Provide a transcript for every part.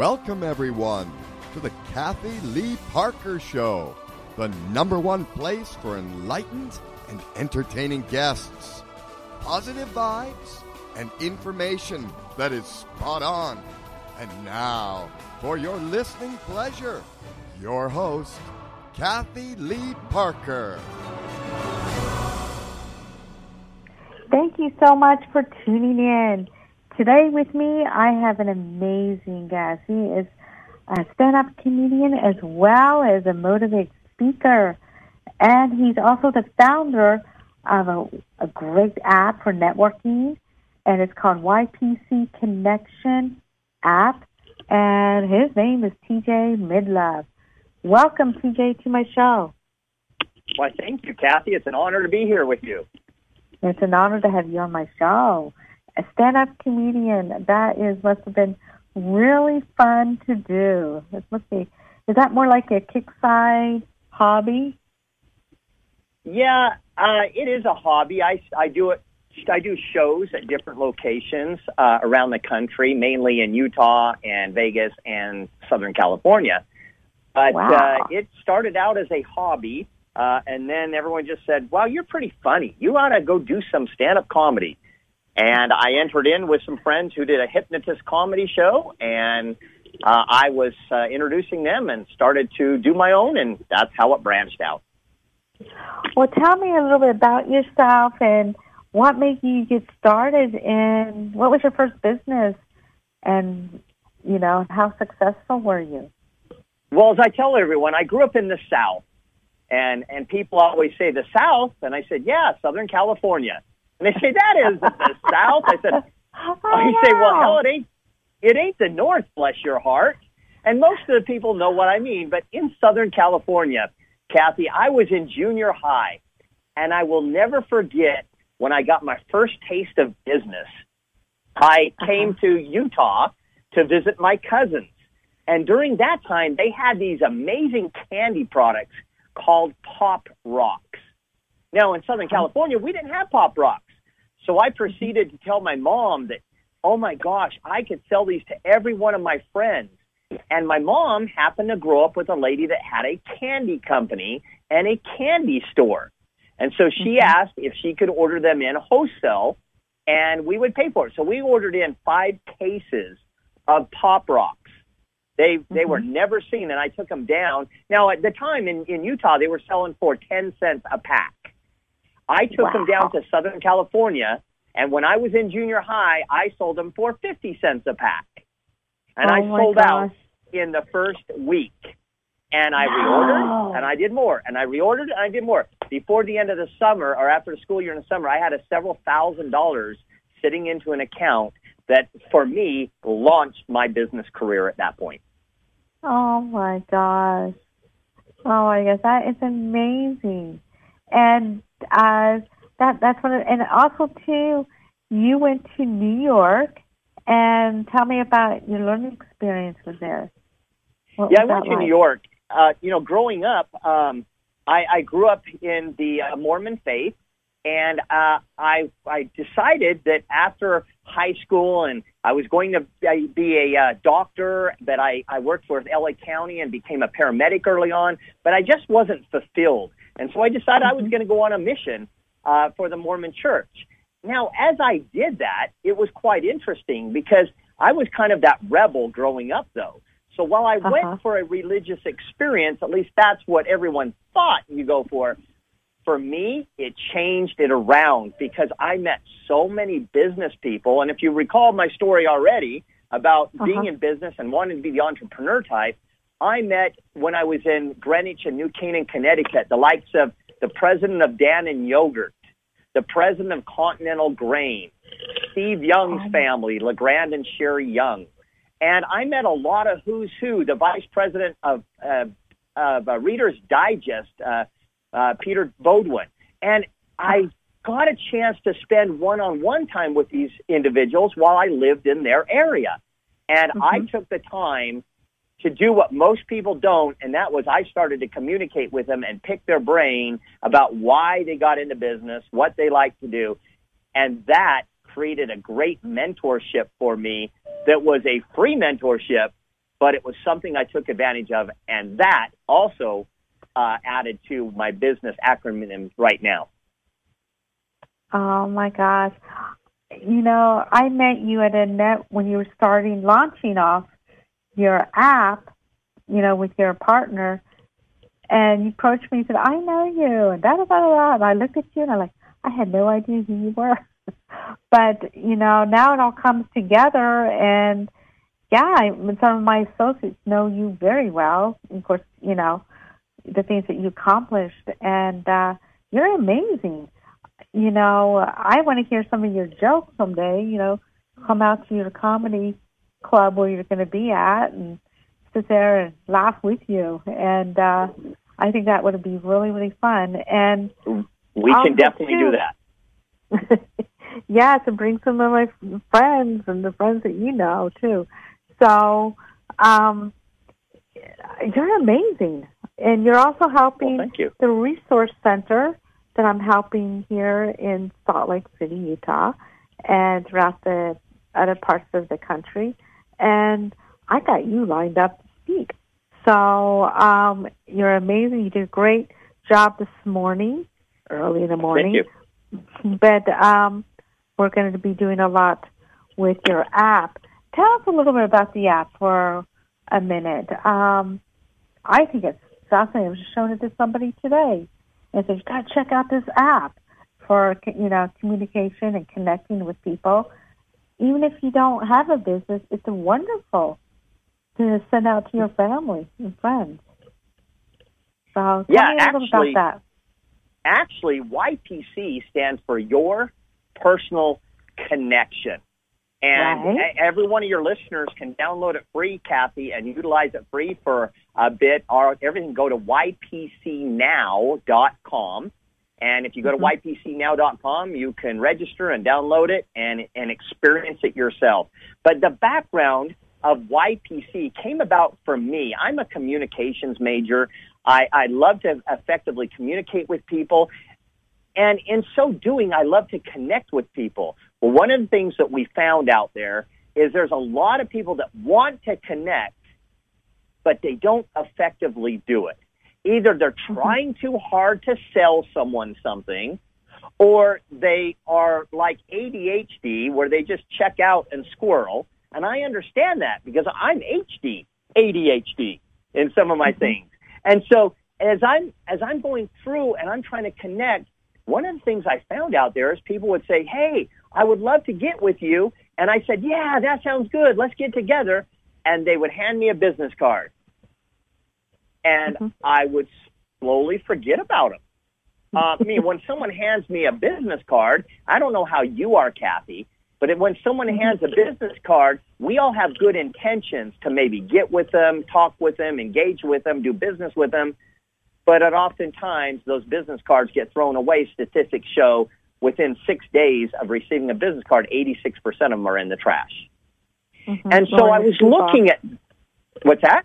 Welcome, everyone, to the Kathy Lee Parker Show, the number one place for enlightened and entertaining guests, positive vibes, and information that is spot on. And now, for your listening pleasure, your host, Kathy Lee Parker. Thank you so much for tuning in. Today with me, I have an amazing guest. He is a stand-up comedian as well as a motivated speaker. And he's also the founder of a, a great app for networking, and it's called YPC Connection app. And his name is TJ Menlove. Welcome, TJ, to my show. Why, thank you, Kathy. It's an honor to be here with you. It's an honor to have you on my show a stand-up comedian. That is must have been really fun to do. It must be. Is that more like a kickside hobby? Yeah, uh, it is a hobby. I I do it. I do shows at different locations uh, around the country, mainly in Utah and Vegas and Southern California. But wow. uh, it started out as a hobby, uh, and then everyone just said, "Wow, you're pretty funny. You ought to go do some stand-up comedy." And I entered in with some friends who did a hypnotist comedy show, and uh, I was uh, introducing them and started to do my own, and that's how it branched out. Well, tell me a little bit about yourself and what made you get started in what was your first business? And you know how successful were you? Well as i tell everyone i grew up in the south. And and people always say the south? And i said yeah southern california and they say, that is the South. I said, oh, I say, well, hell, it ain't, it ain't the North, bless your heart. And most of the people know what I mean. But in Southern California, Kathy, I was in junior high. And I will never forget when I got my first taste of business. I uh-huh. came to Utah to visit my cousins. And during that time, they had these amazing candy products called Pop Rocks. Now, in Southern uh-huh. California, we didn't have Pop Rocks. So I proceeded to tell my mom that, oh my gosh, I could sell these to every one of my friends. And my mom happened to grow up with a lady that had a candy company and a candy store. And so she mm-hmm. asked if she could order them in wholesale and we would pay for it. So we ordered in five cases of Pop Rocks. They they mm-hmm. were never seen, and I took them down. Now at the time in in Utah, they were selling for ten cents a pack. I took wow. them down to Southern California, and when I was in junior high, I sold them for 50 cents a pack. And oh I sold gosh. out in the first week. And I reordered, and I did more, and I reordered, and I did more. Before the end of the summer, or after the school year in the summer, I had a several thousand dollars sitting into an account that, for me, launched my business career at that point. Oh my gosh! Oh my gosh, that is amazing. And uh, that that's one. It, and also too, you went to New York, and tell me about your learning experience was there. What yeah, was I went to like? New York. Uh, you know, growing up, um, I, I grew up in the uh, Mormon faith, and uh, I I decided that after high school and I was going to be a uh, doctor, that I I worked for LA County and became a paramedic early on, but I just wasn't fulfilled. And so I decided I was Mm-hmm. going to go on a mission uh, for the Mormon Church. Now, as I did that, it was quite interesting because I was kind of that rebel growing up, though. So while I Uh-huh. went for a religious experience, at least that's what everyone thought you go for. For me, it changed it around because I met so many business people. And if you recall my story already about Uh-huh. being in business and wanting to be the entrepreneur type, I met when I was in Greenwich and New Canaan, Connecticut, the likes of the president of Dannon Yogurt, the president of Continental Grain, Steve Young's Oh. family, LeGrande and Sherry Young. And I met a lot of who's who, the vice president of, uh, of uh, Reader's Digest, uh, uh, Peter Beaudoin. And I got a chance to spend one-on-one time with these individuals while I lived in their area. And I Mhm. took the time to do what most people don't, and that was I started to communicate with them and pick their brain about why they got into business, what they like to do, and that created a great mentorship for me that was a free mentorship but it was something I took advantage of, and that also uh, added to my business acronym right now. Oh my gosh. You know, I met you at a net when you were starting launching off your app, you know, with your partner, and you approached me and said, I know you, and da da da da. And I looked at you and I'm like, I had no idea who you were. but, you know, now it all comes together and yeah, I, some of my associates know you very well. Of course, you know, the things that you accomplished and uh you're amazing. You know, I want to hear some of your jokes someday, you know, come out to your comedy club where you're going to be at and sit there and laugh with you. And uh I think that would be really, really fun. And we can definitely too, do that. yeah, to bring some of my friends and the friends that you know too. So, um, you're amazing, and you're also helping well, you. the resource center that I'm helping here in Salt Lake City, Utah, and throughout the other parts of the country. And I got you lined up to speak. So um, you're amazing. You did a great job this morning, early in the morning. Thank you. But um, we're going to be doing a lot with your app. Tell us a little bit about the app for a minute. Um, I think it's fascinating. I was just showing it to somebody today, and said, "You've got to check out this app for you know communication and connecting with people. Even if you don't have a business, it's wonderful to send out to your family and friends." So tell yeah, me a little actually, about that. Actually, YPC stands for Your Personal Connection. And right. every one of your listeners can download it free, Kathy, and utilize it free for a bit. Or everything, go to ypcnow.com. And if you go to mm-hmm. ypcnow.com, you can register and download it and, and experience it yourself. But the background of YPC came about for me. I'm a communications major. I, I love to effectively communicate with people. And in so doing, I love to connect with people. Well, one of the things that we found out there is there's a lot of people that want to connect, but they don't effectively do it. Either they're mm-hmm. trying too hard to sell someone something, or they are like ADHD, where they just check out and squirrel. And I understand that because I'm HD, ADHD in some of my mm-hmm. things. And so as I'm as I'm going through and I'm trying to connect, one of the things I found out there is people would say, "Hey, I would love to get with you," and I said, "Yeah, that sounds good. Let's get together." And they would hand me a business card, and mm-hmm. I would slowly forget about them. Uh, I mean, when someone hands me a business card, I don't know how you are, Kathy, but when someone Mm-hmm. hands a business card, we all have good intentions to maybe get with them, talk with them, engage with them, do business with them. But at oftentimes, those business cards get thrown away. Statistics show within six days of receiving a business card, 86% of them are in the trash. Mm-hmm. And so Or I was looking at what's that?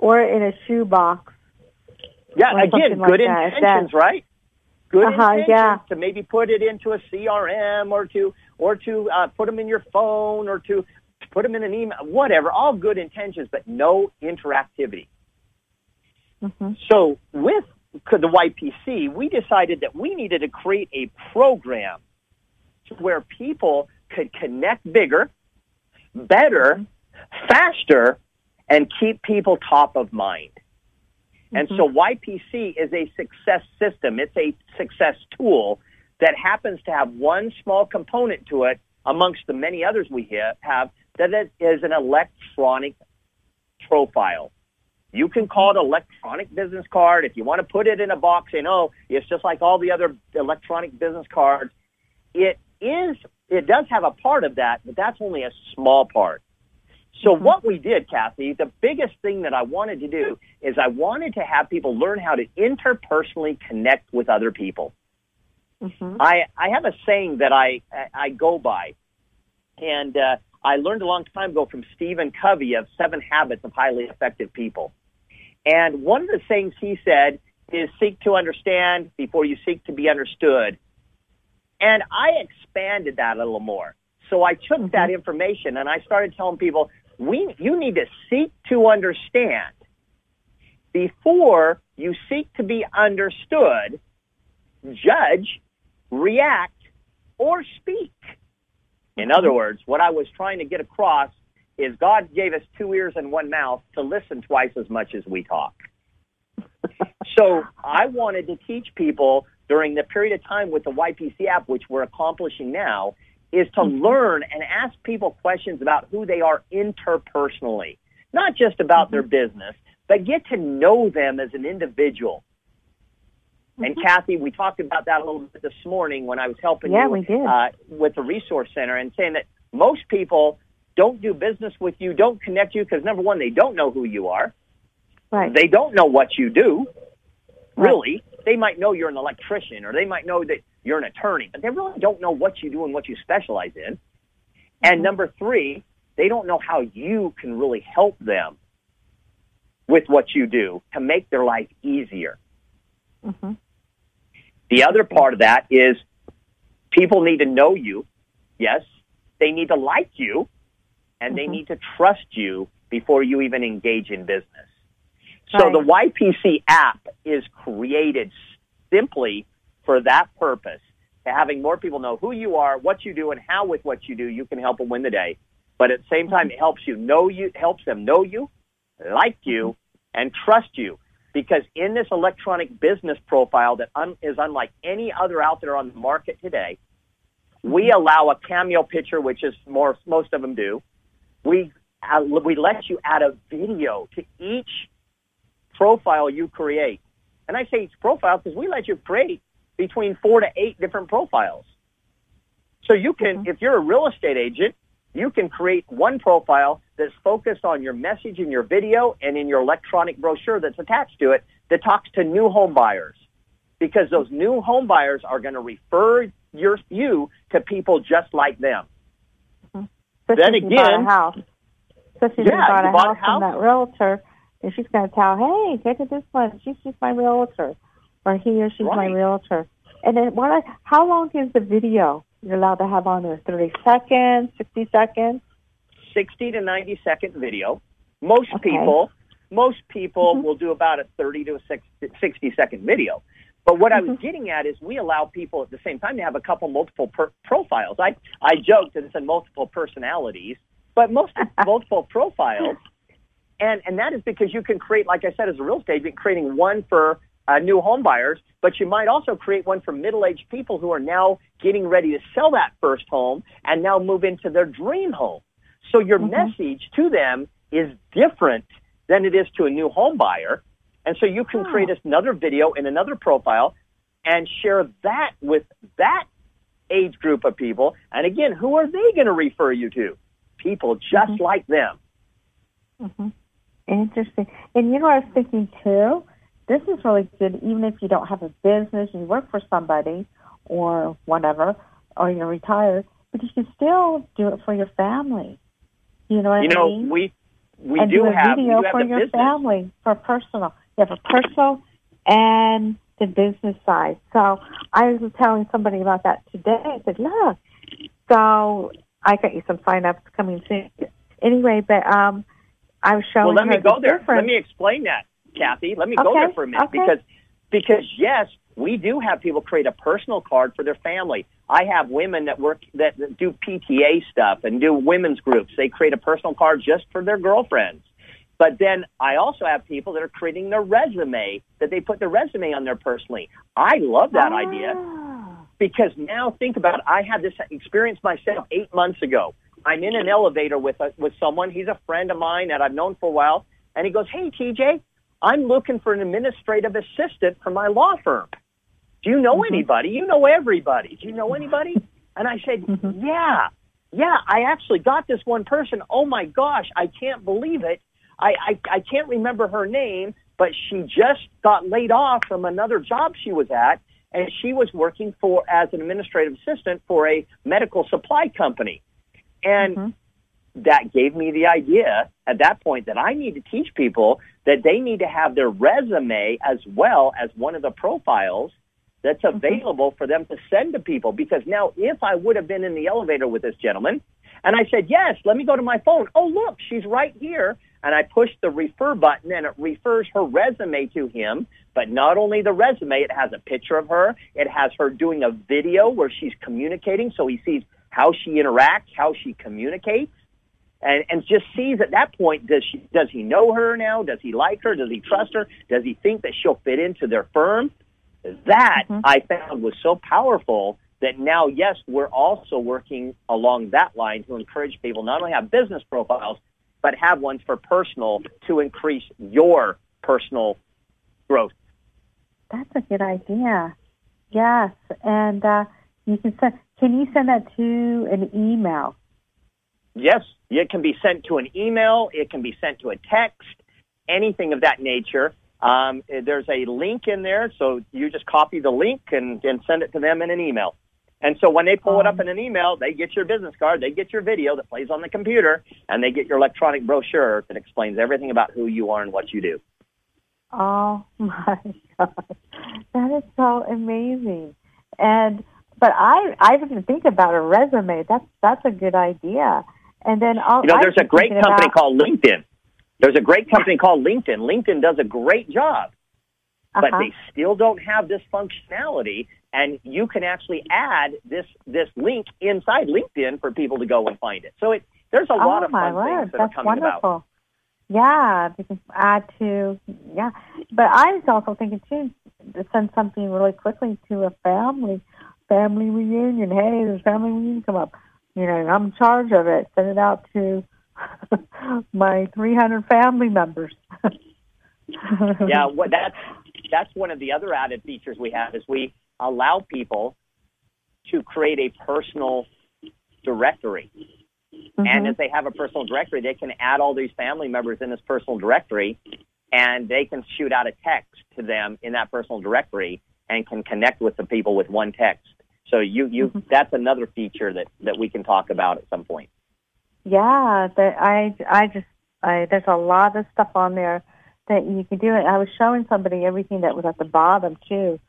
Or in a shoebox. Yeah, again, like good that. intentions, right? Good Uh-huh, intentions yeah. to maybe put it into a CRM or to or to uh, put them in your phone or to put them in an email, whatever. All good intentions, but no interactivity. Mm-hmm. So with the YPC, we decided that we needed to create a program where people could connect bigger, better, faster, and keep people top of mind. And so mm-hmm. YPC is a success system. It's a success tool that happens to have one small component to it amongst the many others we have that it is an electronic profile. You can call it electronic business card. If you want to put it in a box and oh, it's just like all the other electronic business cards. It is, it does have a part of that, but that's only a small part. So what we did, Kathy, the biggest thing that I wanted to do is I wanted to have people learn how to interpersonally connect with other people. Mm-hmm. I, I have a saying that I, I go by, and uh, I learned a long time ago from Stephen Covey of Seven Habits of Highly Effective People. And one of the things he said is seek to understand before you seek to be understood. And I expanded that a little more. So I took that information and I started telling people, we, you need to seek to understand before you seek to be understood, judge, react, or speak. In mm-hmm. other words, what I was trying to get across is God gave us two ears and one mouth to listen twice as much as we talk. so I wanted to teach people during the period of time with the YPC app, which we're accomplishing now, is to mm-hmm. learn and ask people questions about who they are interpersonally, not just about mm-hmm. their business, but get to know them as an individual. And mm-hmm. Kathy, we talked about that a little bit this morning when I was helping Yeah, you we did. Uh, with the resource center and saying that most people don't do business with you, don't connect you because number one, they don't know who you are. Right. They don't know what you do. Really, they might know you're an electrician or they might know that you're an attorney, but they really don't know what you do and what you specialize in. And number three, they don't know how you can really help them with what you do to make their life easier. hmm The other part of that is people need to know you. Yes. They need to like you and they Mhm. need to trust you before you even engage in business. So Right. the YPC app is created simply for that purpose, to having more people know who you are, what you do, and how with what you do you can help them win the day. But at the same time, it helps you know you, helps them know you, like you, and trust you. Because in this electronic business profile that un- is unlike any other out there on the market today, we allow a cameo picture, which is more most of them do. We uh, we let you add a video to each profile you create, and I say each profile because we let you create between four to eight different profiles. So you can, mm-hmm. if you're a real estate agent, you can create one profile that's focused on your message in your video and in your electronic brochure that's attached to it that talks to new home buyers. Because those new home buyers are going to refer your, you to people just like them. Mm-hmm. Especially Then if bought again- a house. Especially if Yeah, you bought you a bought a house from house. that realtor, and she's going to tell, hey, look at this one. She's just my realtor. Or he or she's my realtor. And then what? I, how long is the video you're allowed to have on there? 30 seconds, 60 seconds? 60 to 90 second video. Most Okay. people, most people Mhm. will do about a 30 to a 60, 60 second video. But what I was Mhm. getting at is we allow people at the same time to have a couple multiple per- profiles. I, I joked and said multiple personalities, but most multiple profiles. And, and that is because you can create, like I said, as a real estate agent, creating one for uh, new home buyers, but you might also create one for middle-aged people who are now getting ready to sell that first home and now move into their dream home. So your Mhm. message to them is different than it is to a new home buyer. And so you can Oh. create another video in another profile and share that with that age group of people. And again, who are they going to refer you to? People just Mhm. like them. hmm Interesting. And you know, I was thinking too, this is really good, even if you don't have a business, and you work for somebody or whatever, or you're retired, but you can still do it for your family. You know what You I know, mean? we we and do do a have video do have for your business. family for personal. You have a personal and the business side. So I was telling somebody about that today. I said, look, so I got you some sign-ups coming soon. Anyway, but um, I was showing Well, let me the go there. Let me explain that, Kathy. Let me go there for a minute okay. because because yes, we do have people create a personal card for their family. I have women that work that, that do PTA stuff and do women's groups. They create a personal card just for their girlfriends. But then I also have people that are creating their resume that they put their resume on there personally. I love that idea Ah. because now think about it. I had this experience myself eight months ago. I'm in an elevator with a, with someone. He's a friend of mine that I've known for a while, and he goes, "Hey, TJ, I'm looking for an administrative assistant for my law firm. Do you know Mhm. anybody? You know everybody. Do you know anybody?" And I said, Mhm. "Yeah, yeah. I actually got this one person. Oh my gosh, I can't believe it. I I, I can't remember her name, but she just got laid off from another job she was at." and she was working for as an administrative assistant for a medical supply company. And Mhm. that gave me the idea at that point that I need to teach people that they need to have their resume as well as one of the profiles that's available for them to send to people. Because now, if I would have been in the elevator with this gentleman And I said, yes, let me go to my phone. Oh, look, she's right here. And I pushed the refer button and it refers her resume to him. But not only the resume, it has a picture of her. It has her doing a video where she's communicating. So he sees how she interacts, how she communicates. And, and just sees at that point, does she, does he know her now? Does he like her? Does he trust her? Does he think that she'll fit into their firm? That mm-hmm. I found was so powerful that now, yes, we're also working along that line to encourage people not only have business profiles, but have ones for personal to increase your personal growth. That's a good idea. Yes, and uh, you can send. Can you send that to an email? Yes, it can be sent to an email. It can be sent to a text. Anything of that nature. Um, there's a link in there, so you just copy the link and, and send it to them in an email. And so when they pull it up um, in an email, they get your business card, they get your video that plays on the computer, and they get your electronic brochure that explains everything about who you are and what you do. Oh my God. That is so amazing. And but I I didn't think about a resume. That's that's a good idea. And then I'll, you know, there's a great company about, called LinkedIn. There's a great company called LinkedIn. LinkedIn does a great job, uh-huh. but they still don't have this functionality and you can actually add this this link inside LinkedIn for people to go and find it. So it there's a oh, lot of fun word. things that That's are coming wonderful. about. Yeah, can add to yeah. But I was also thinking too to send something really quickly to a family family reunion. Hey, there's family reunion come up. You know, I'm in charge of it. Send it out to my 300 family members. yeah, what that's that's one of the other added features we have is we allow people to create a personal directory. Mm-hmm. And if they have a personal directory, they can add all these family members in this personal directory and they can shoot out a text to them in that personal directory and can connect with the people with one text. So you, you, mm-hmm. that's another feature that, that we can talk about at some point. Yeah, that I, I just, I, there's a lot of stuff on there that you can do. It. I was showing somebody everything that was at the bottom too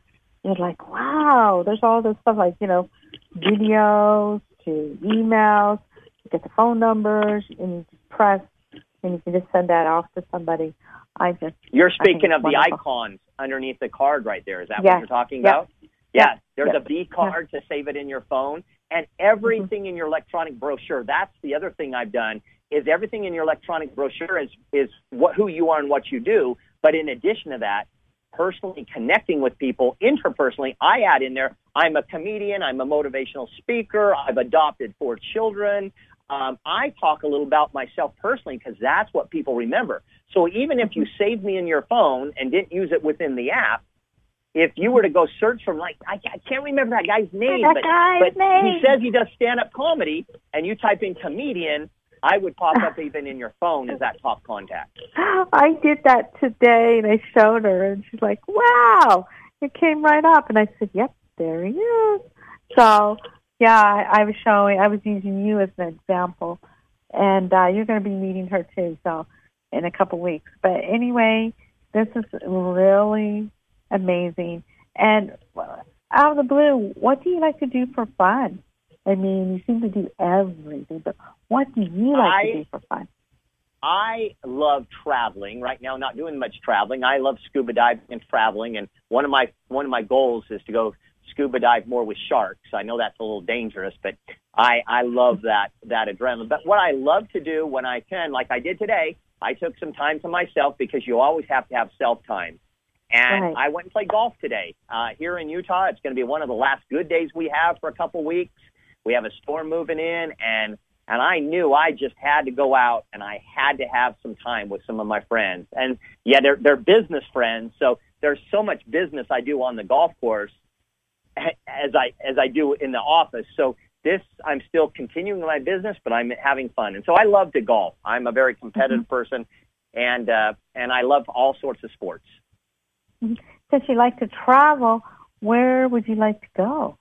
you're like, wow, there's all this stuff like, you know, videos to emails, you get the phone numbers, and you just press, and you can just send that off to somebody. I just You're speaking of wonderful. the icons underneath the card right there. Is that yes. what you're talking about? Yes. Yeah, there's a B card to save it in your phone, and everything mm-hmm. in your electronic brochure. That's the other thing I've done is everything in your electronic brochure is is what who you are and what you do. But in addition to that, personally connecting with people interpersonally, I add in there, I'm a comedian, I'm a motivational speaker, I've adopted four children. Um, I talk a little about myself personally because that's what people remember. So even if you saved me in your phone and didn't use it within the app, if you were to go search from like I, I can't remember that guy's name, that but, guy's but name. he says he does stand up comedy, and you type in comedian, I would pop up even in your phone as that top contact. I did that today, and I showed her, and she's like, "Wow!" It came right up, and I said, "Yep, there he is." So, yeah, I, I was showing, I was using you as an example, and uh, you're going to be meeting her too. So, in a couple weeks. But anyway, this is really amazing. And out of the blue, what do you like to do for fun? I mean, you seem to do everything, but what do you like I, to do for fun? I love traveling. Right now, not doing much traveling. I love scuba diving and traveling, and one of my one of my goals is to go scuba dive more with sharks. I know that's a little dangerous, but I I love that that adrenaline. But what I love to do when I can, like I did today, I took some time to myself because you always have to have self time. And right. I went and played golf today uh, here in Utah. It's going to be one of the last good days we have for a couple weeks. We have a storm moving in, and and I knew I just had to go out and I had to have some time with some of my friends. And yeah, they're they're business friends, so there's so much business I do on the golf course as I as I do in the office. So this I'm still continuing my business, but I'm having fun. And so I love to golf. I'm a very competitive mm-hmm. person, and uh, and I love all sorts of sports. Since you like to travel, where would you like to go?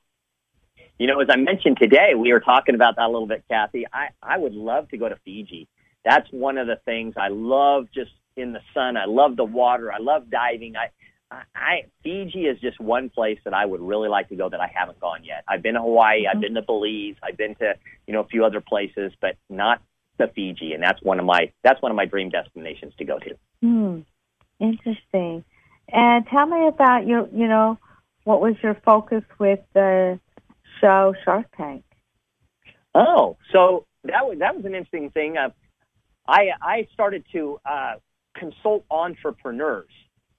You know, as I mentioned today, we were talking about that a little bit, Kathy. I, I would love to go to Fiji. That's one of the things I love just in the sun. I love the water. I love diving. I, I Fiji is just one place that I would really like to go that I haven't gone yet. I've been to Hawaii, mm-hmm. I've been to Belize, I've been to you know a few other places, but not the Fiji, and that's one of my that's one of my dream destinations to go to. Hmm. Interesting. And tell me about your you know what was your focus with the show Shark Tank? Oh, so that was that was an interesting thing. Uh, I I started to uh, consult entrepreneurs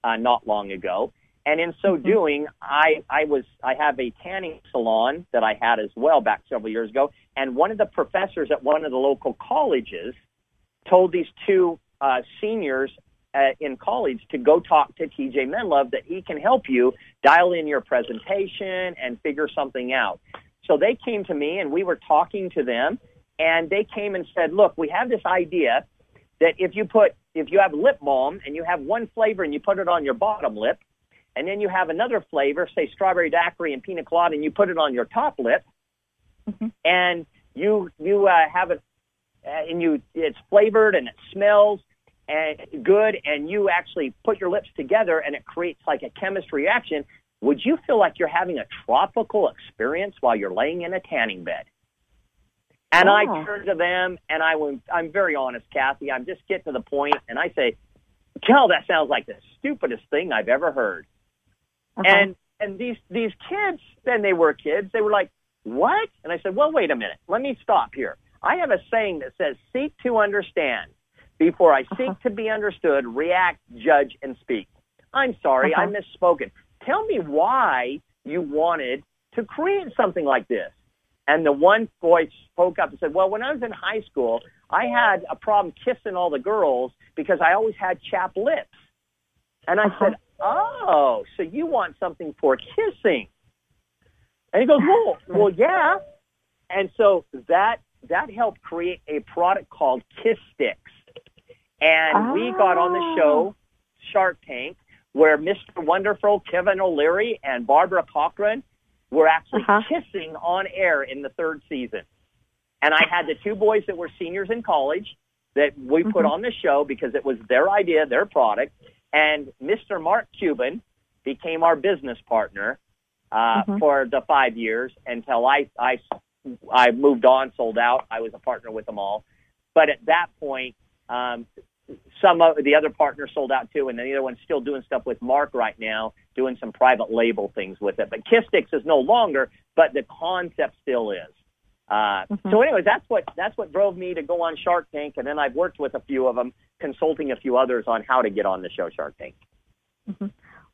uh, not long ago. And in so mm-hmm. doing, I, I was I have a tanning salon that I had as well back several years ago. And one of the professors at one of the local colleges told these two uh, seniors uh, in college to go talk to TJ Menlove that he can help you dial in your presentation and figure something out. So they came to me and we were talking to them and they came and said, look, we have this idea that if you put if you have lip balm and you have one flavor and you put it on your bottom lip, and then you have another flavor, say strawberry daiquiri and pina colada, and you put it on your top lip, mm-hmm. and you you uh, have it, uh, and you it's flavored and it smells and good, and you actually put your lips together, and it creates like a chemistry reaction. Would you feel like you're having a tropical experience while you're laying in a tanning bed? And I turn to them and I went, I'm very honest, Kathy. I'm just getting to the point and I say, Kel, that sounds like the stupidest thing I've ever heard. Uh-huh. And and these these kids, then they were kids, they were like, What? And I said, Well, wait a minute. Let me stop here. I have a saying that says, Seek to understand. Before I seek uh-huh. to be understood, react, judge, and speak. I'm sorry, uh-huh. I misspoken. Tell me why you wanted to create something like this. And the one boy spoke up and said, well, when I was in high school, I had a problem kissing all the girls because I always had chapped lips. And I uh-huh. said, oh, so you want something for kissing. And he goes, well, well, yeah. And so that, that helped create a product called Kiss Sticks. And oh. we got on the show, Shark Tank, where Mr. Wonderful, Kevin O'Leary, and Barbara Corcoran were actually uh-huh. kissing on air in the third season. And I had the two boys that were seniors in college that we put mm-hmm. on the show because it was their idea, their product. And Mr. Mark Cuban became our business partner uh, mm-hmm. for the five years until I, I, I moved on, sold out. I was a partner with them all. But at that point, um, some of the other partners sold out too, and then the other one's still doing stuff with Mark right now, doing some private label things with it. But Kiss Sticks is no longer, but the concept still is. Uh, mm-hmm. So, anyways, that's what that's what drove me to go on Shark Tank, and then I've worked with a few of them, consulting a few others on how to get on the show Shark Tank. Mm-hmm.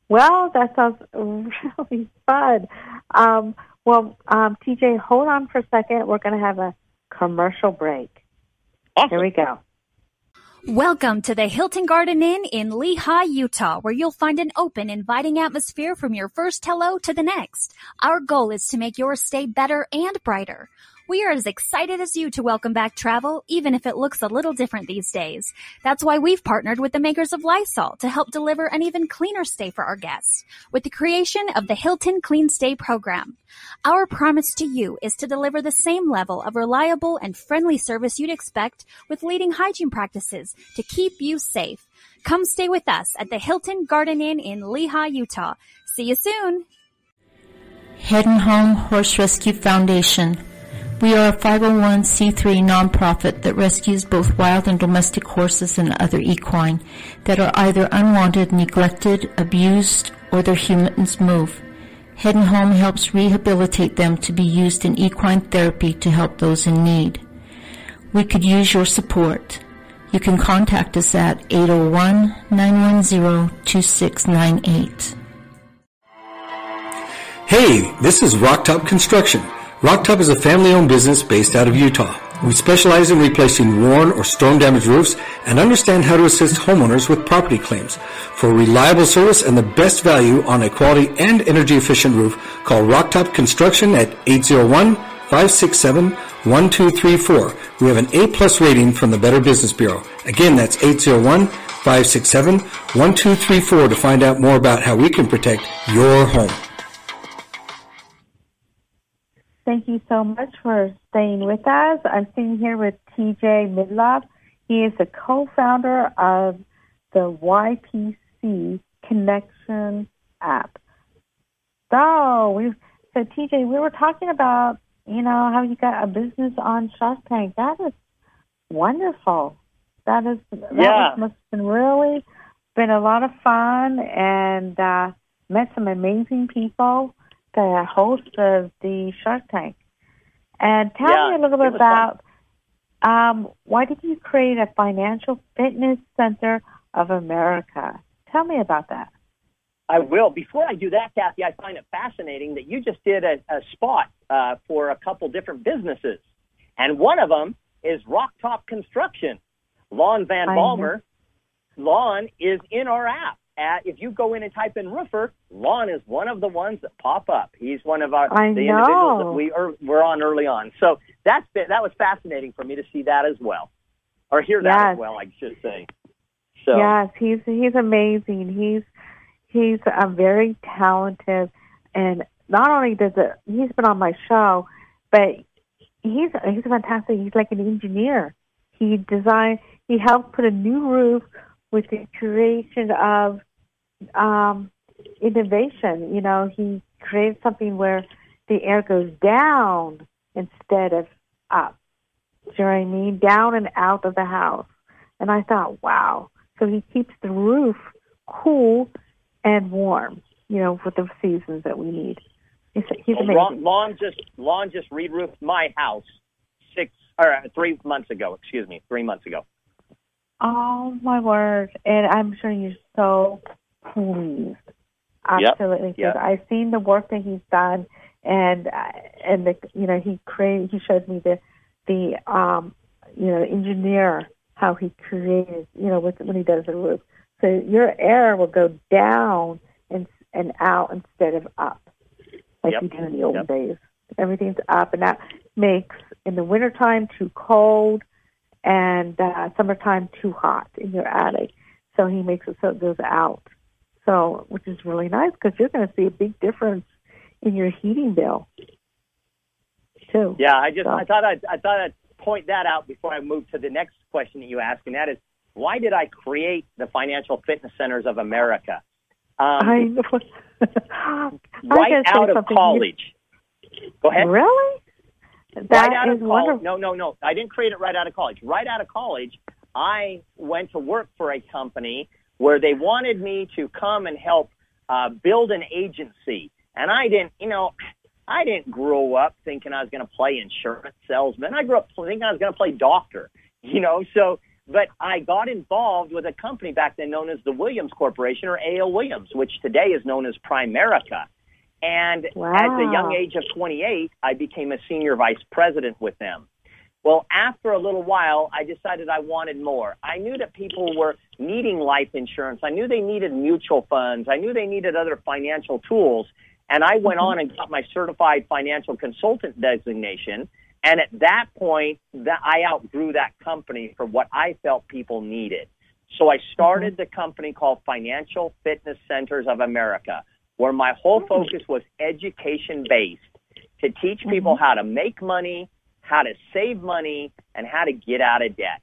Well, that sounds really fun. Um, well, um, TJ, hold on for a second. We're going to have a commercial break. Awesome. Here we go. Welcome to the Hilton Garden Inn in Lehi, Utah, where you'll find an open, inviting atmosphere from your first hello to the next. Our goal is to make your stay better and brighter. We are as excited as you to welcome back travel, even if it looks a little different these days. That's why we've partnered with the makers of Lysol to help deliver an even cleaner stay for our guests with the creation of the Hilton Clean Stay program. Our promise to you is to deliver the same level of reliable and friendly service you'd expect with leading hygiene practices to keep you safe. Come stay with us at the Hilton Garden Inn in Lehi, Utah. See you soon. Hidden Home Horse Rescue Foundation we are a 501c3 nonprofit that rescues both wild and domestic horses and other equine that are either unwanted, neglected, abused, or their humans move. Heading Home helps rehabilitate them to be used in equine therapy to help those in need. We could use your support. You can contact us at 801-910-2698. Hey, this is Rocktop Construction. Rocktop is a family-owned business based out of Utah. We specialize in replacing worn or storm-damaged roofs and understand how to assist homeowners with property claims. For reliable service and the best value on a quality and energy-efficient roof, call Rocktop Construction at 801-567-1234. We have an A-plus rating from the Better Business Bureau. Again, that's 801-567-1234 to find out more about how we can protect your home. Thank you so much for staying with us. I'm sitting here with TJ Menlove. He is the co-founder of the YPC Connection app. So we so TJ, we were talking about you know how you got a business on Shark Tank. That is wonderful. That is that Yeah. must have been really been a lot of fun and uh, met some amazing people. The host of the Shark Tank. And tell Yeah, me a little bit about um, why did you create a financial fitness center of America? Tell me about that. I will. Before I do that, Kathy, I find it fascinating that you just did a, a spot uh, for a couple different businesses, and one of them is Rock Top Construction. Lon Van. Balmer. Lon is in our app. At, if you go in and type in roofer, Lon is one of the ones that pop up. He's one of our I the individuals that know. we are, were on early on. So that's been- that was fascinating for me to see that as well, or hear that Yes. as well, I should say. So Yes, he's he's amazing. He's he's a very talented, and not only does it, he's been on my show, but he's he's fantastic. He's like an engineer. He designed. He helped put a new roof with the creation of um, innovation. You know, he created something where the air goes down instead of up. Do you know what I mean? Down and out of the house. And I thought, wow. So he keeps the roof cool and warm, you know, for the seasons that we need. He's, he's amazing. Lon, Lon just Lon just re-roofed my house six or uh, three months ago. Excuse me, three months ago. Oh my word! And I'm sure you're so pleased. Yep. Absolutely, Yep. because I've seen the work that he's done, and uh, and the you know he created. He showed me the the um you know engineer how he created you know with, when he does the roof. So your air will go down and and out instead of up, like Yep. you did in the old Yep. days. Everything's up, and that makes in the wintertime too cold and uh, summertime too hot in your attic. So he makes it so it goes out. So, which is really nice because you're going to see a big difference in your heating bill too. Yeah, I just So- I thought I'd, I thought I'd point that out before I move to the next question that you asked, and that is why did I create the Financial Fitness Centers of America? Um, I right out of college. Go ahead. Really? right out is of college. wonderful. No, no, no. I didn't create it right out of college. Right out of college, I went to work for a company where they wanted me to come and help uh, build an agency. And I didn't, you know, I didn't grow up thinking I was going to play insurance salesman. I grew up thinking I was going to play doctor, you know, so, but I got involved with a company back then known as the Williams Corporation or A.L. Williams, which today is known as Primerica. And at the young age of 28, I became a senior vice president with them. Well, after a little while, I decided I wanted more. I knew that people were needing life insurance. I knew they needed mutual funds. I knew they needed other financial tools. And I went on and got my certified financial consultant designation. And at that point, that I outgrew that company for what I felt people needed. So I started the company called Financial Fitness Centers of America, where my whole hmm. focus was education based to teach people how to make money, how to save money, and how to get out of debt.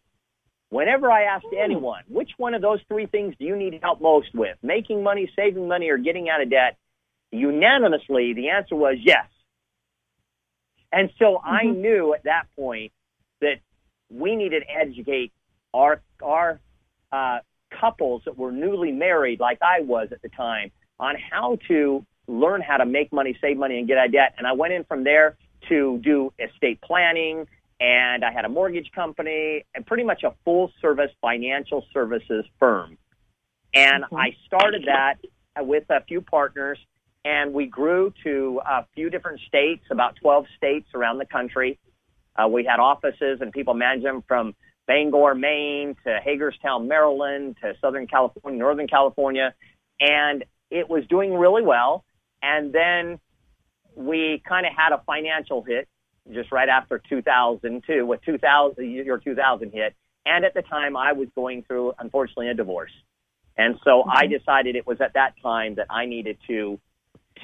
Whenever I asked anyone, which one of those three things do you need help most with? Making money, saving money, or getting out of debt? Unanimously, the answer was yes. And so I knew at that point that we needed to educate our our uh, couples that were newly married, like I was at the time, on how to learn how to make money, save money, and get out of debt. And I went in from there to do estate planning, and I had a mortgage company and pretty much a full service financial services firm. And I started that with a few partners, and we grew to a few different states, about 12 states around the country. Uh, we had offices and people managed them from Bangor, Maine to Hagerstown, Maryland to Southern California, Northern California. And it was doing really well. And then we kind of had a financial hit just right after 2002 with 2000, the year 2000 hit. And at the time I was going through, unfortunately, a divorce. And so I decided it was at that time that I needed to,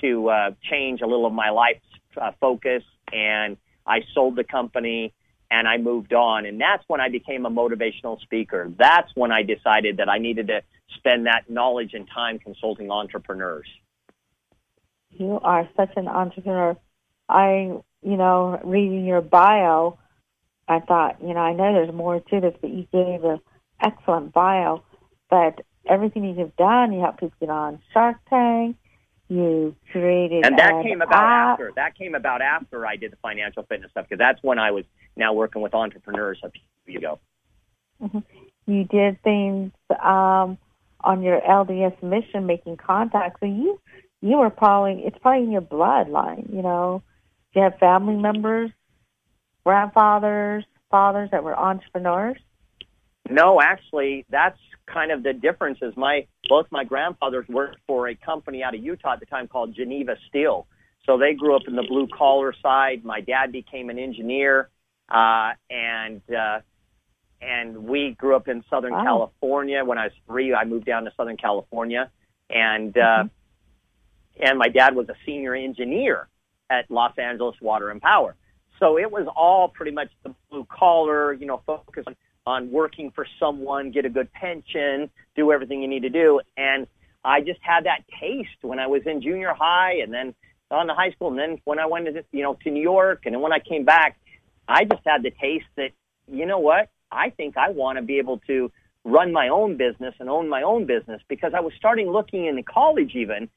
to uh, change a little of my life's uh, focus and I sold the company and I moved on. And that's when I became a motivational speaker. That's when I decided that I needed to spend that knowledge and time consulting entrepreneurs. You are such an entrepreneur. I, you know, reading your bio, I thought, you know, I know there's more to this, but you gave an excellent bio. But everything you've done, you help people get on Shark Tank. You created, and that an came about app. after. That came about after I did the financial fitness stuff because that's when I was now working with entrepreneurs a few years ago. Mhm. You did things um, on your LDS mission, making contacts. So you, you were probably it's probably in your bloodline. You know, do you have family members, grandfathers, fathers that were entrepreneurs? No, actually, that's kind of the difference. Is my both my grandfathers worked for a company out of Utah at the time called Geneva Steel, so they grew up in the blue collar side. My dad became an engineer, uh, and uh, and we grew up in Southern Wow. California. When I was three, I moved down to Southern California, and uh, and my dad was a senior engineer at Los Angeles Water and Power. So it was all pretty much the blue collar, you know, focus on, on working for someone, get a good pension, do everything you need to do. And I just had that taste when I was in junior high and then on the high school. And then when I went to, you know, to New York and then when I came back, I just had the taste that, you know what? I think I want to be able to run my own business and own my own business because I was starting looking into college even.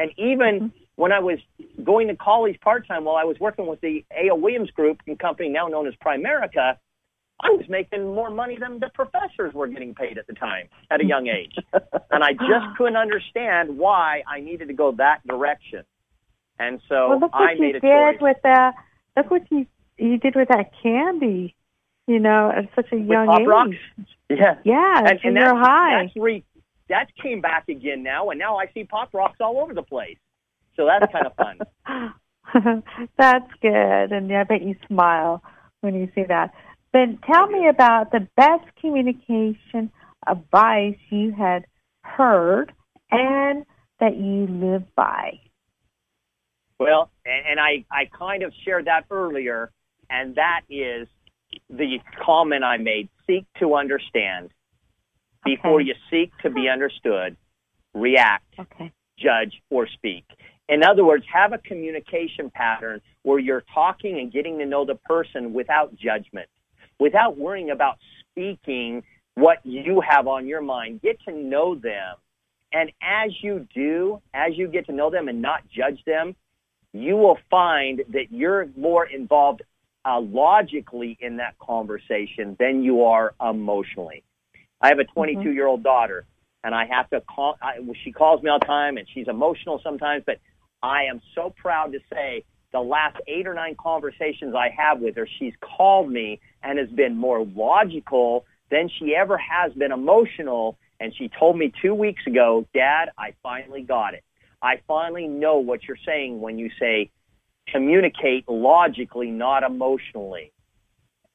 And even mm-hmm. when I was going to college part time while I was working with the A.L. Williams Group and company now known as Primerica, I was making more money than the professors were getting paid at the time at a young age. and I just couldn't understand why I needed to go that direction. And so well, look I what you a did choice. with that. Look what you you did with that candy. You know, at such a young age. Rocks? Yeah. Yeah, and, and that's, high. that's re, that came back again now, and now I see pop rocks all over the place. So that's kind of fun. That's good, and I bet you smile when you see that. Then tell me about the best communication advice you had heard and that you live by. Well, and, and I, I kind of shared that earlier, and that is the comment I made seek to understand before Okay. you seek to be understood, react, Okay. judge, or speak. In other words, have a communication pattern where you're talking and getting to know the person without judgment, without worrying about speaking what you have on your mind. Get to know them. And as you do, as you get to know them and not judge them, you will find that you're more involved uh, logically in that conversation than you are emotionally. I have a mm-hmm. 22 year old daughter, and I have to call. I, she calls me all the time, and she's emotional sometimes. But I am so proud to say the last eight or nine conversations I have with her, she's called me and has been more logical than she ever has been emotional. And she told me two weeks ago, Dad, I finally got it. I finally know what you're saying when you say communicate logically, not emotionally.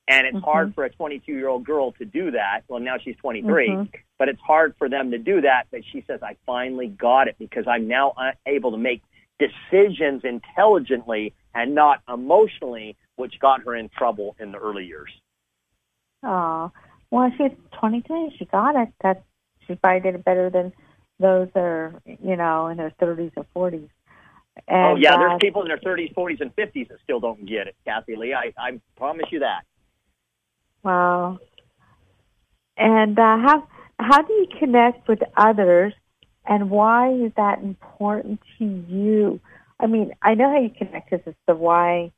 And it's Mhm. hard for a 22 year old girl to do that. Well, now she's 23, Mhm. but it's hard for them to do that. But she says, I finally got it because I'm now able to make decisions intelligently and not emotionally, which got her in trouble in the early years. Oh, well, she's 22. She got it. That she probably did it better than those that are, you know, in their 30s or 40s. And, oh, yeah, uh, there's people in their 30s, 40s, and 50s that still don't get it, Kathy Lee. I, I promise you that. Wow. And uh, how how do you connect with others, and why is that important to you? I mean, I know how you connect because it's the why.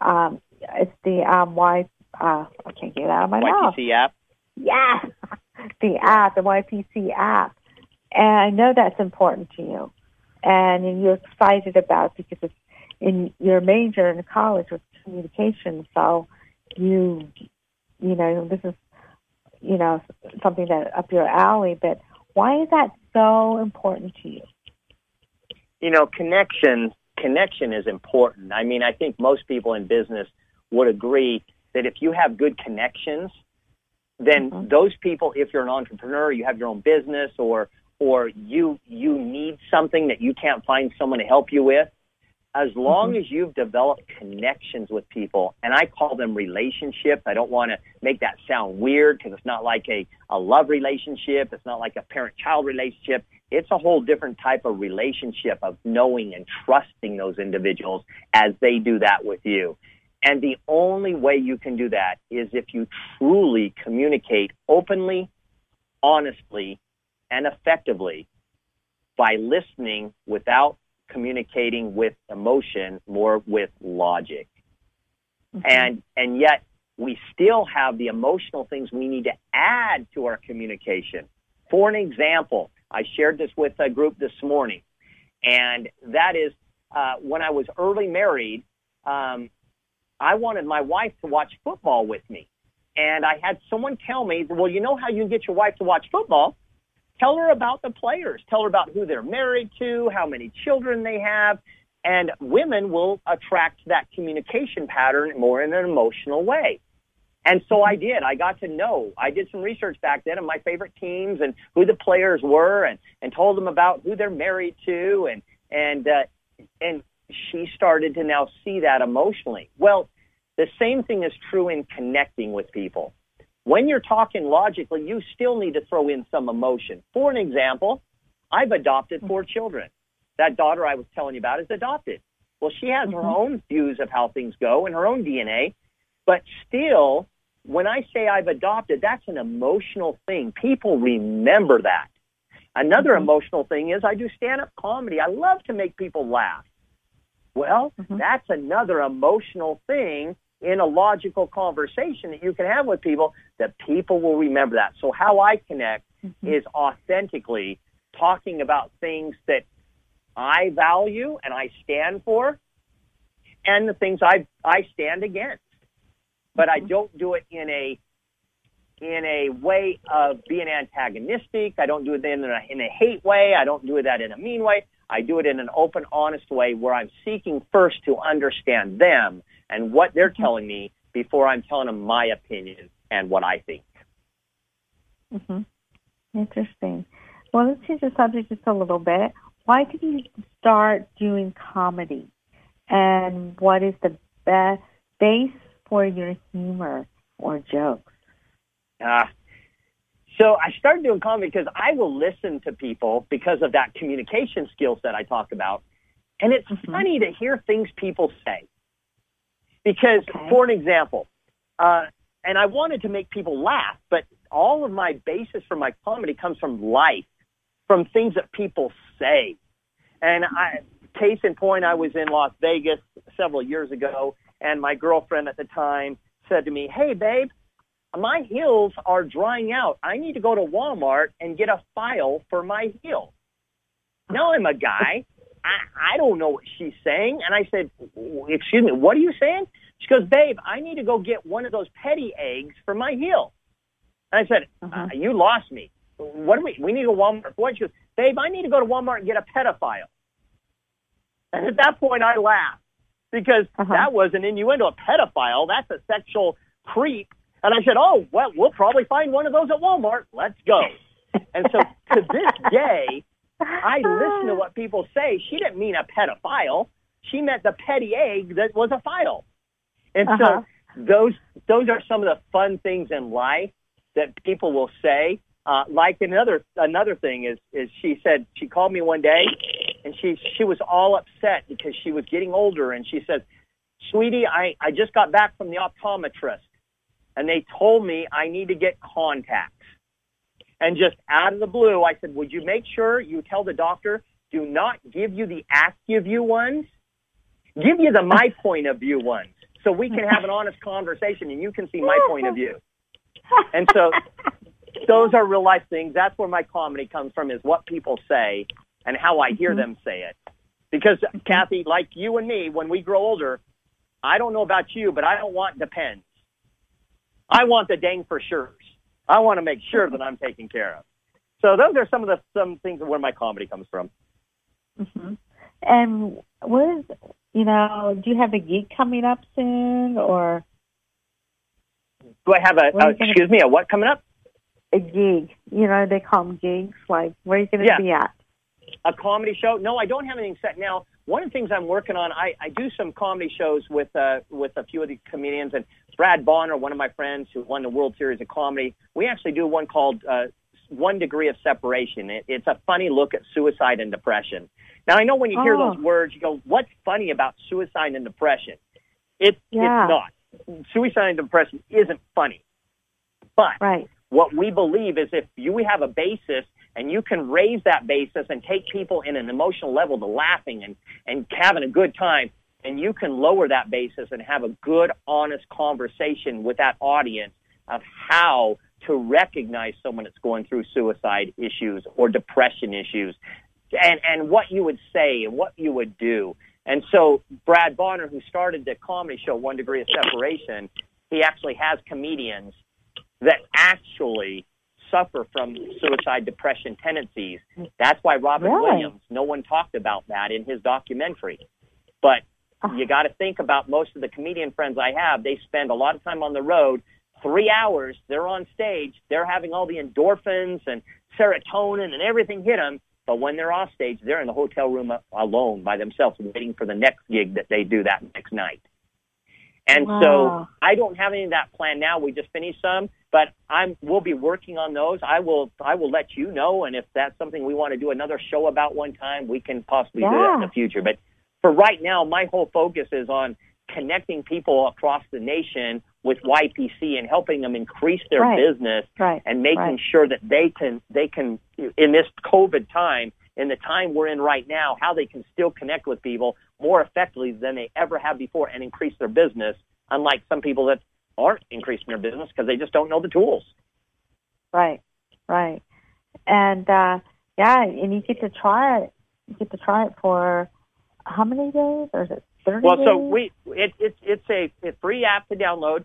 Um, it's the um, why. Uh, I can't get out of my mouth. YPC app. Yeah, the app, the YPC app, and I know that's important to you, and you're excited about it because it's in your major in college was communication. So you, you know, this is, you know, something that up your alley. But why is that so important to you? you know, connection connection is important. I mean, I think most people in business would agree that if you have good connections, then Mhm. those people, if you're an entrepreneur, you have your own business, or or you you need something that you can't find someone to help you with, as long mm-hmm. as you've developed connections with people, and I call them relationships. I don't want to make that sound weird because it's not like a, a love relationship. It's not like a parent child relationship. It's a whole different type of relationship of knowing and trusting those individuals as they do that with you. And the only way you can do that is if you truly communicate openly, honestly, and effectively by listening without communicating with emotion, more with logic. Mm-hmm. And and yet we still have the emotional things we need to add to our communication. For an example, I shared this with a group this morning, and that is uh, when I was early married, um, I wanted my wife to watch football with me. And I had someone tell me, well, you know how you can get your wife to watch football? Tell her about the players. Tell her about who they're married to, how many children they have. And women will attract that communication pattern more in an emotional way. And so I did. I got to know. I did some research back then of my favorite teams and who the players were, and and told them about who they're married to, and and uh, and she started to now see that emotionally. Well, the same thing is true in connecting with people. When you're talking logically, you still need to throw in some emotion. For an example, I've adopted four children. That daughter I was telling you about is adopted. Well, she has her mm-hmm. own views of how things go and her own DNA, but still, when I say I've adopted, that's an emotional thing. People remember that. Another mm-hmm. emotional thing is I do stand up comedy. I love to make people laugh. Well, mm-hmm. that's another emotional thing in a logical conversation that you can have with people that people will remember that. So how I connect mm-hmm. is authentically talking about things that I value and I stand for and the things I I stand against. But I mm-hmm. don't do it in a in a way of being antagonistic. I don't do it in a, in a hate way. I don't do it that in a mean way. I do it in an open, honest way where I'm seeking first to understand them and what they're mm-hmm. telling me before I'm telling them my opinion and what I think. Mm-hmm. Interesting. Well, let's change the subject just a little bit. Why did you start doing comedy? And what is the best base for your humor or jokes? Uh, so I started doing comedy because I will listen to people because of that communication skills that I talk about. And it's mm-hmm. funny to hear things people say. Because, okay. for an example, uh, and I wanted to make people laugh, but all of my basis for my comedy comes from life, from things that people say. And I, case in point, I was in Las Vegas several years ago, and my girlfriend at the time said to me, "Hey, babe, my heels are drying out. I need to go to Walmart and get a file for my heel." Now I'm a guy. I, I don't know what she's saying. And I said, excuse me, what are you saying? She goes, babe, I need to go get one of those petty eggs for my heel. And I said, uh-huh. uh, you lost me. What do we, we need to go Walmart. What? She goes, babe, I need to go to Walmart and get a pedophile. And at that point, I laughed because uh-huh. that was an innuendo. A pedophile, that's a sexual creep. And I said, oh, well, we'll probably find one of those at Walmart. Let's go. and so to this day, I listen to what people say. She didn't mean a pedophile. She meant the petty egg that was a file. And uh-huh. so those those are some of the fun things in life that people will say. Uh, like another another thing is is she said she called me one day and she she was all upset because she was getting older and she said, "Sweetie, I I just got back from the optometrist and they told me I need to get contacts." And just out of the blue, I said, would you make sure you tell the doctor, do not give you the Acuvue ones, give you the my point of view ones so we can have an honest conversation and you can see my point of view. And so those are real life things. That's where my comedy comes from is what people say and how I hear mm-hmm. them say it. Because Kathy, like you and me, when we grow older, I don't know about you, but I don't want depends. I want the dang for sure. I want to make sure that I'm taken care of. So those are some of the some things where my comedy comes from. Mm-hmm. And what is you know? Do you have a gig coming up soon, or do I have a? Uh, excuse gonna, me, a what coming up? A gig. You know, they call them gigs. Like where are you going to yeah. be at? A comedy show? No, I don't have anything set now. one of the things I'm working on, I, I do some comedy shows with uh, with a few of the comedians, and Brad Bonner, one of my friends who won the World Series of Comedy, we actually do one called uh, One Degree of Separation. It, it's a funny look at suicide and depression. Now, I know when you hear Oh. those words, you go, "What's funny about suicide and depression?" It, Yeah. It's not. Suicide and depression isn't funny, but Right. what we believe is if you have a basis and you can raise that basis and take people in an emotional level to laughing and, and having a good time, and you can lower that basis and have a good, honest conversation with that audience of how to recognize someone that's going through suicide issues or depression issues and, and what you would say and what you would do. And so Brad Bonner, who started the comedy show One Degree of Separation, he actually has comedians that actually suffer from suicide depression tendencies. That's why Robin Really? Williams, no one talked about that in his documentary. But you got to think about most of the comedian friends I have, they spend a lot of time on the road. Three hours, they're on stage, they're having all the endorphins and serotonin and everything hit them. But when they're off stage, they're in the hotel room alone by themselves, waiting for the next gig that they do that next night. And Wow. so I don't have any of that planned now. We just finished some, but I'm we'll be working on those. I will I will let you know, and if that's something we want to do another show about one time, we can possibly do that in the future. But for right now, my whole focus is on connecting people across the nation with YPC and helping them increase their Right. business Right. and making Right. sure that they can they can in this COVID time, in the time we're in right now, how they can still connect with people more effectively than they ever have before and increase their business. Unlike some people that aren't increasing their business because they just don't know the tools. Right, right. And uh yeah, and you get to try it. You get to try it for how many days? Or is it thirty Well, days? so we it, it's it's a, a free app to download.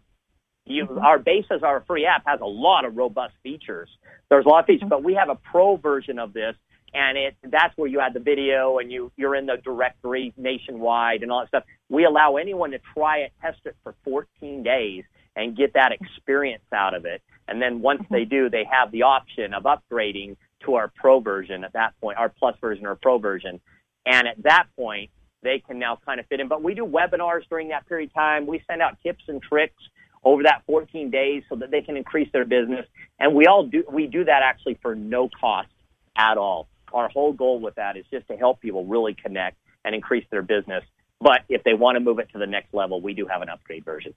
You, Mhm. Our basis, our free app has a lot of robust features. There's a lot of features, mm-hmm. but we have a pro version of this, and it that's where you add the video and you you're in the directory nationwide and all that stuff. We allow anyone to try it, test it for 14 days, and get that mm-hmm. experience out of it. And then once mm-hmm. they do, they have the option of upgrading to our pro version at that point, our plus version or pro version. And at that point, they can now kind of fit in. But we do webinars during that period of time. We send out tips and tricks over that 14 days so that they can increase their business. And we all do, we do that actually for no cost at all. Our whole goal with that is just to help people really connect and increase their business. But if they want to move it to the next level, we do have an upgrade version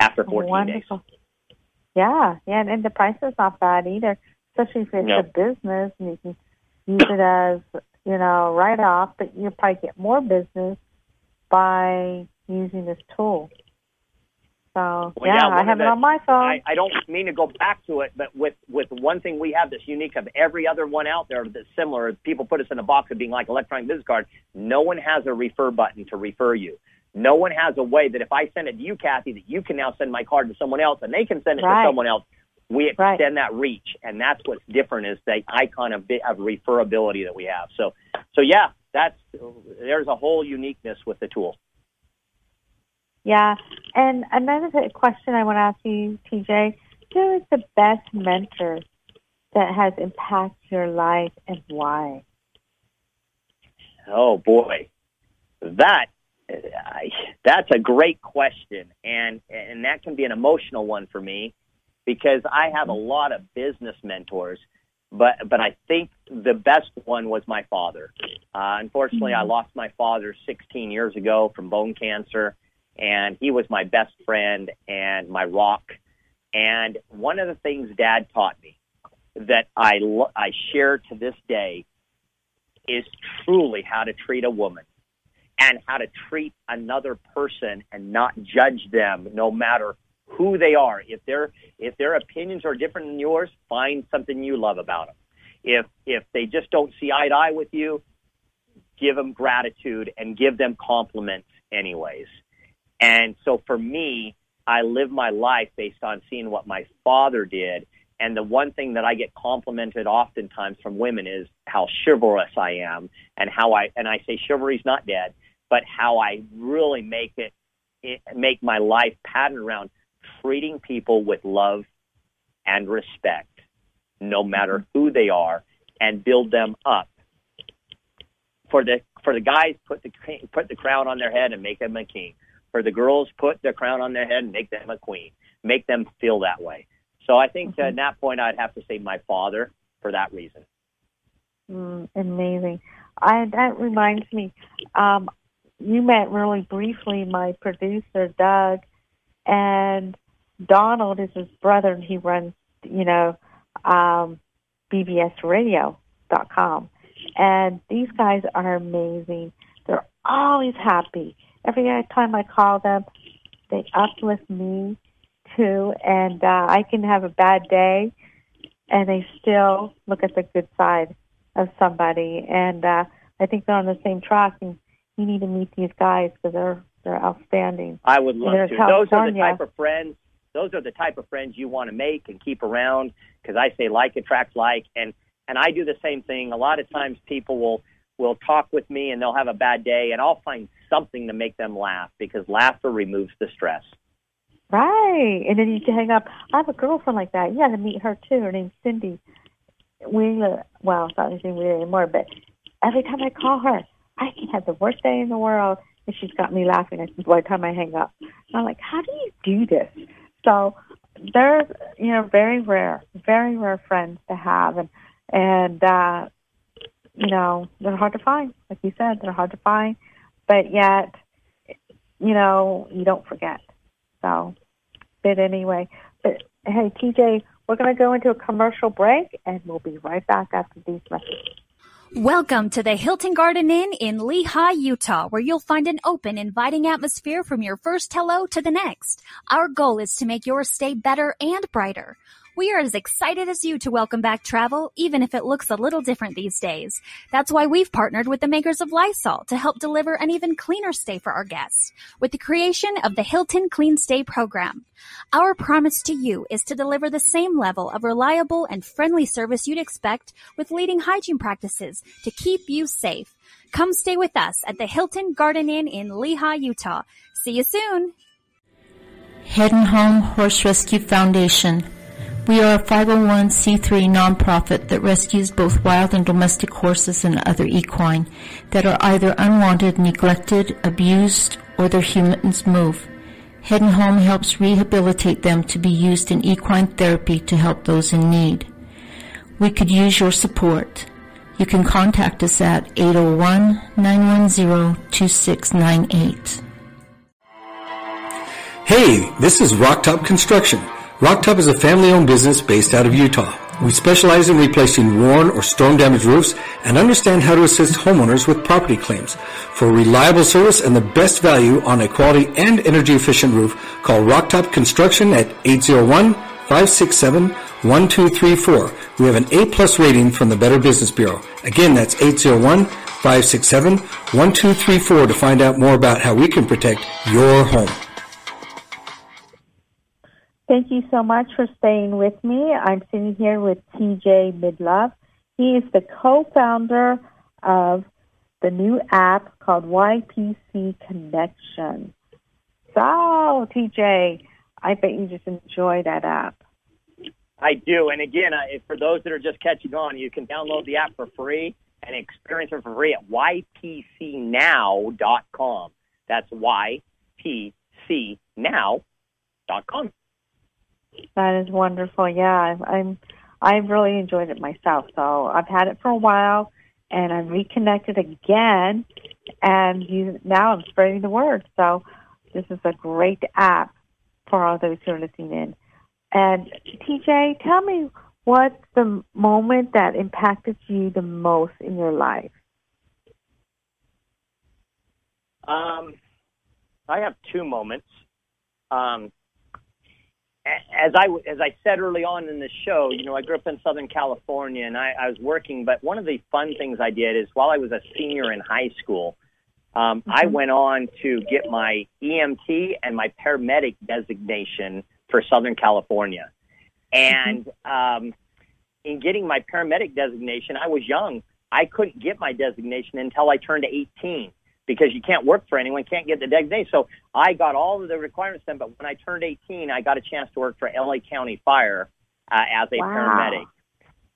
after 14 days. Yeah, yeah, and, and the price is not bad either, especially if it's No. a business and you can use it as you know write off, but you'll probably get more business by using this tool. So Well, yeah, yeah, I have of it on my phone. I, I don't mean to go back to it, but with with one thing we have that's unique of every other one out there that's similar, people put us in a box of being like electronic business card. No one has a refer button to refer you. No one has a way that if I send it to you, Kathy, that you can now send my card to someone else and they can send it Right. to someone else. We extend Right. that reach, and that's what's different is the icon of, of referability that we have. So, so yeah, that's there's a whole uniqueness with the tool. Yeah, and another th- question I want to ask you, TJ, who is the best mentor that has impacted your life and why? Oh boy, that that's a great question, and and that can be an emotional one for me because I have a lot of business mentors, but but I think the best one was my father. Uh, unfortunately, I lost my father 16 years ago from bone cancer, and he was my best friend and my rock. And one of the things Dad taught me that I lo- I share to this day is truly how to treat a woman and how to treat another person and not judge them no matter who they are. If their if their opinions are different than yours, find something you love about them. If if they just don't see eye to eye with you, give them gratitude and give them compliments anyways. And so for me, I live my life based on seeing what my father did. And the one thing that I get complimented oftentimes from women is how chivalrous I am and how I, and I say chivalry's not dead, but how I really make it, it make my life pattern around treating people with love and respect, no matter who they are, and build them up for the for the guys, put the put the crown on their head and make them a king. For the girls, put the crown on their head and make them a queen. Make them feel that way. So I think mm-hmm. at that point, I'd have to say my father for that reason. Mm, amazing. I, that reminds me, um, you met really briefly my producer, Doug, and Donald is his brother, and he runs, you know, um, bbsradio.com. And these guys are amazing. They're always happy. Every time I call them, they uplift me too. And uh, I can have a bad day, and they still look at the good side of somebody. And uh, I think they're on the same track. And you need to meet these guys because they're they're outstanding. I would love to. Those are the type of friends. Those are the type of friends you want to make and keep around. Because I say like attracts like, and and I do the same thing. A lot of times people will will talk with me and they'll have a bad day, and I'll find something to make them laugh because laughter removes the stress. Right, and then you can hang up. I have a girlfriend like that. You got to meet her too. Her name's Cindy. We well, it's not anything weird anymore, but every time I call her, I can have the worst day in the world, and she's got me laughing by the time I hang up. And I'm like, how do you do this? So they're you know very rare, very rare friends to have, and and uh, you know they're hard to find. Like you said, they're hard to find, but yet you know you don't forget. So, but anyway, but hey TJ, we're going to go into a commercial break, and we'll be right back after these messages. Welcome to the Hilton Garden Inn in Lehi, Utah, where you'll find an open, inviting atmosphere from your first hello to the next. Our goal is to make your stay better and brighter. We are as excited as you to welcome back travel, even if it looks a little different these days. That's why we've partnered with the makers of Lysol to help deliver an even cleaner stay for our guests with the creation of the Hilton Clean Stay program. Our promise to you is to deliver the same level of reliable and friendly service you'd expect with leading hygiene practices to keep you safe. Come stay with us at the Hilton Garden Inn in Lehi, Utah. See you soon. Heading Home Horse Rescue Foundation we are a 501c3 nonprofit that rescues both wild and domestic horses and other equine that are either unwanted, neglected, abused, or their humans move. Heading Home helps rehabilitate them to be used in equine therapy to help those in need. We could use your support. You can contact us at 801-910-2698. Hey, this is Rocktop Construction. Rocktop is a family-owned business based out of Utah. We specialize in replacing worn or storm-damaged roofs and understand how to assist homeowners with property claims. For reliable service and the best value on a quality and energy-efficient roof, call Rocktop Construction at 801-567-1234. We have an A-plus rating from the Better Business Bureau. Again, that's 801-567-1234 to find out more about how we can protect your home. Thank you so much for staying with me. I'm sitting here with TJ Menlove. He is the co-founder of the new app called YPC Connection. So, TJ, I bet you just enjoy that app. I do. And again, uh, I, for those that are just catching on, you can download the app for free and experience it for free at ypcnow.com. That's ypcnow.com. That is wonderful. Yeah, I'm. I've really enjoyed it myself. So I've had it for a while, and I'm reconnected again, and you, now I'm spreading the word. So this is a great app for all those who are listening in. And TJ, tell me what's the moment that impacted you the most in your life? Um, I have two moments. Um, as I as I said early on in the show, you know, I grew up in Southern California and I, I was working. But one of the fun things I did is while I was a senior in high school, um, mm-hmm. I went on to get my EMT and my paramedic designation for Southern California. And mm-hmm. um, in getting my paramedic designation, I was young. I couldn't get my designation until I turned 18 because you can't work for anyone, can't get the designation. So I got all of the requirements done, but when I turned 18, I got a chance to work for LA County Fire uh, as a wow. paramedic.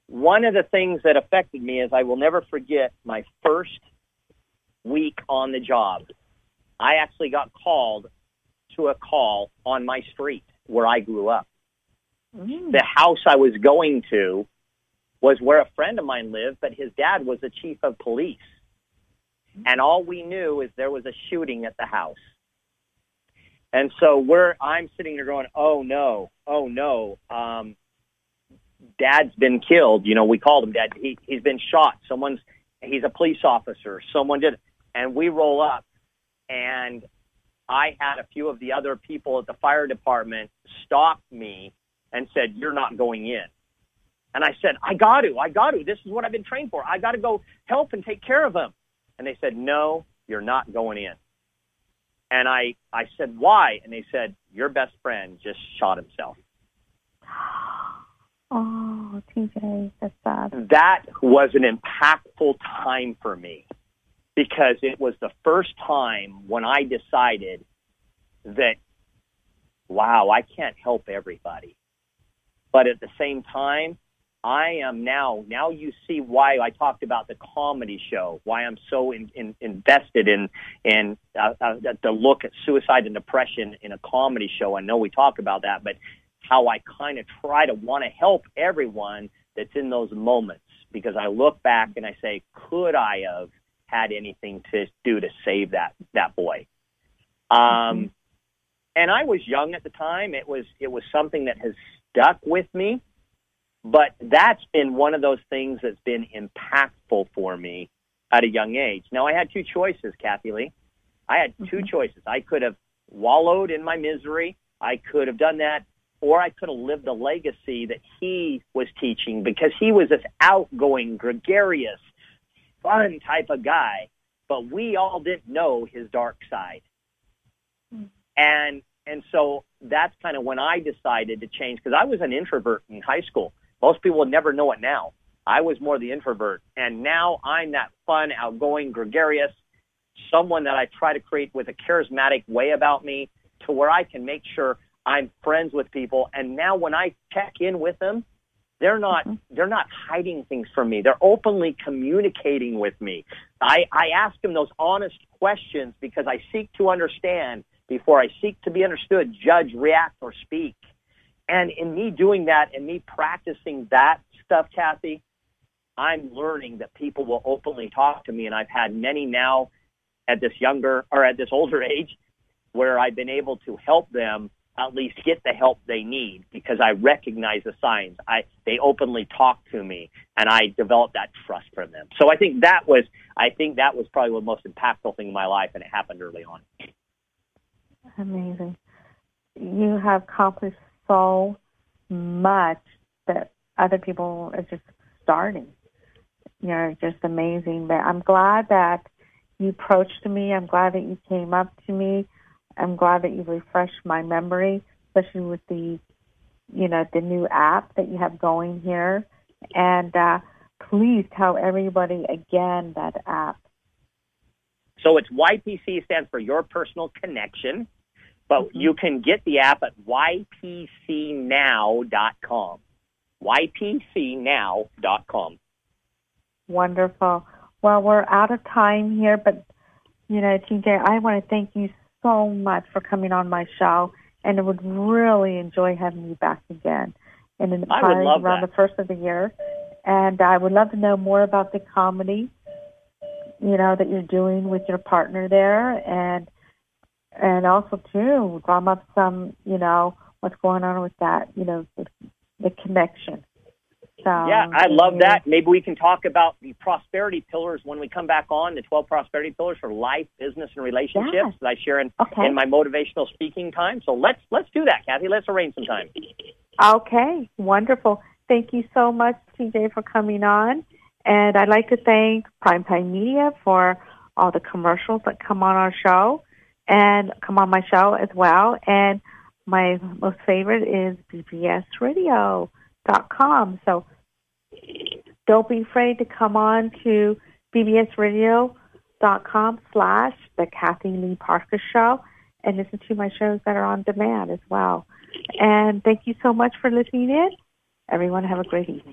One of the things that affected me is I will never forget my first week on the job, I actually got called to a call on my street where I grew up. Mm. The house I was going to was where a friend of mine lived, but his dad was the chief of police. And all we knew is there was a shooting at the house. And so we're I'm sitting there going, "Oh no. Oh no. Um dad's been killed. You know, we called him dad. He he's been shot. Someone's he's a police officer. Someone did and we roll up and I had a few of the other people at the fire department stop me and said, "You're not going in." And I said, "I got to. I got to. This is what I've been trained for. I got to go help and take care of him." And they said, "No, you're not going in." And I I said, "Why?" And they said, "Your best friend just shot himself." Oh, TJ, that's sad. That was an impactful time for me because it was the first time when I decided that, wow, I can't help everybody. But at the same time, I am now, now you see why I talked about the comedy show, why I'm so in, in, invested in, in uh, uh, the look at suicide and depression in a comedy show. I know we talk about that, but how I kind of try to want to help everyone that's in those moments because I look back and I say, could I have had anything to do to save that that boy? Um, and I was young at the time. It was it was something that has stuck with me, but that's been one of those things that's been impactful for me at a young age. Now I had two choices, Kathy Lee. I had 2 mm-hmm. choices. I could have wallowed in my misery. I could have done that or I could have lived the legacy that he was teaching because he was this outgoing, gregarious, fun type of guy, but we all didn't know his dark side. Mm-hmm. And and so that's kind of when I decided to change because I was an introvert in high school. Most people would never know it now. I was more the introvert, and now I'm that fun, outgoing, gregarious, someone that I try to create with a charismatic way about me to where I can make sure I'm friends with people. And now when I check in with them, they're not mm-hmm. they're not hiding things from me. They're openly communicating with me. I, I ask them those honest questions because I seek to understand before I seek to be understood, judge, react, or speak. And in me doing that and me practicing that stuff, Kathy, I'm learning that people will openly talk to me. And I've had many now at this younger or at this older age where I've been able to help them at least get the help they need because I recognize the signs. I they openly talk to me and I develop that trust from them. So I think that was I think that was probably the most impactful thing in my life and it happened early on. Amazing. You have accomplished so much that other people are just starting. You're just amazing. But I'm glad that you approached me. I'm glad that you came up to me. I'm glad that you refreshed my memory, especially with the, you know, the new app that you have going here. And uh, please tell everybody again that app. So it's YPC stands for Your Personal Connection, but mm-hmm. you can get the app at ypcnow.com. ypcnow.com. Wonderful. Well, we're out of time here, but you know, TJ, I want to thank you so much for coming on my show, and I would really enjoy having you back again. And in I would love around that. the first of the year, and I would love to know more about the comedy, you know, that you're doing with your partner there, and and also too drum up some, you know, what's going on with that, you know, the, the connection. So Yeah, I love that. Maybe we can talk about the prosperity pillars when we come back on the 12 prosperity pillars for life, business, and relationships Yeah. that I share in, Okay. in my motivational speaking time. So let's let's do that, Kathy. Let's arrange some time. Okay, wonderful. Thank you so much, TJ, for coming on. And I'd like to thank Primetime Media for all the commercials that come on our show and come on my show as well. And my most favorite is bbsradio.com. So don't be afraid to come on to bbsradio.com slash the Kathy Lee Parker Show and listen to my shows that are on demand as well. And thank you so much for listening in. Everyone have a great evening.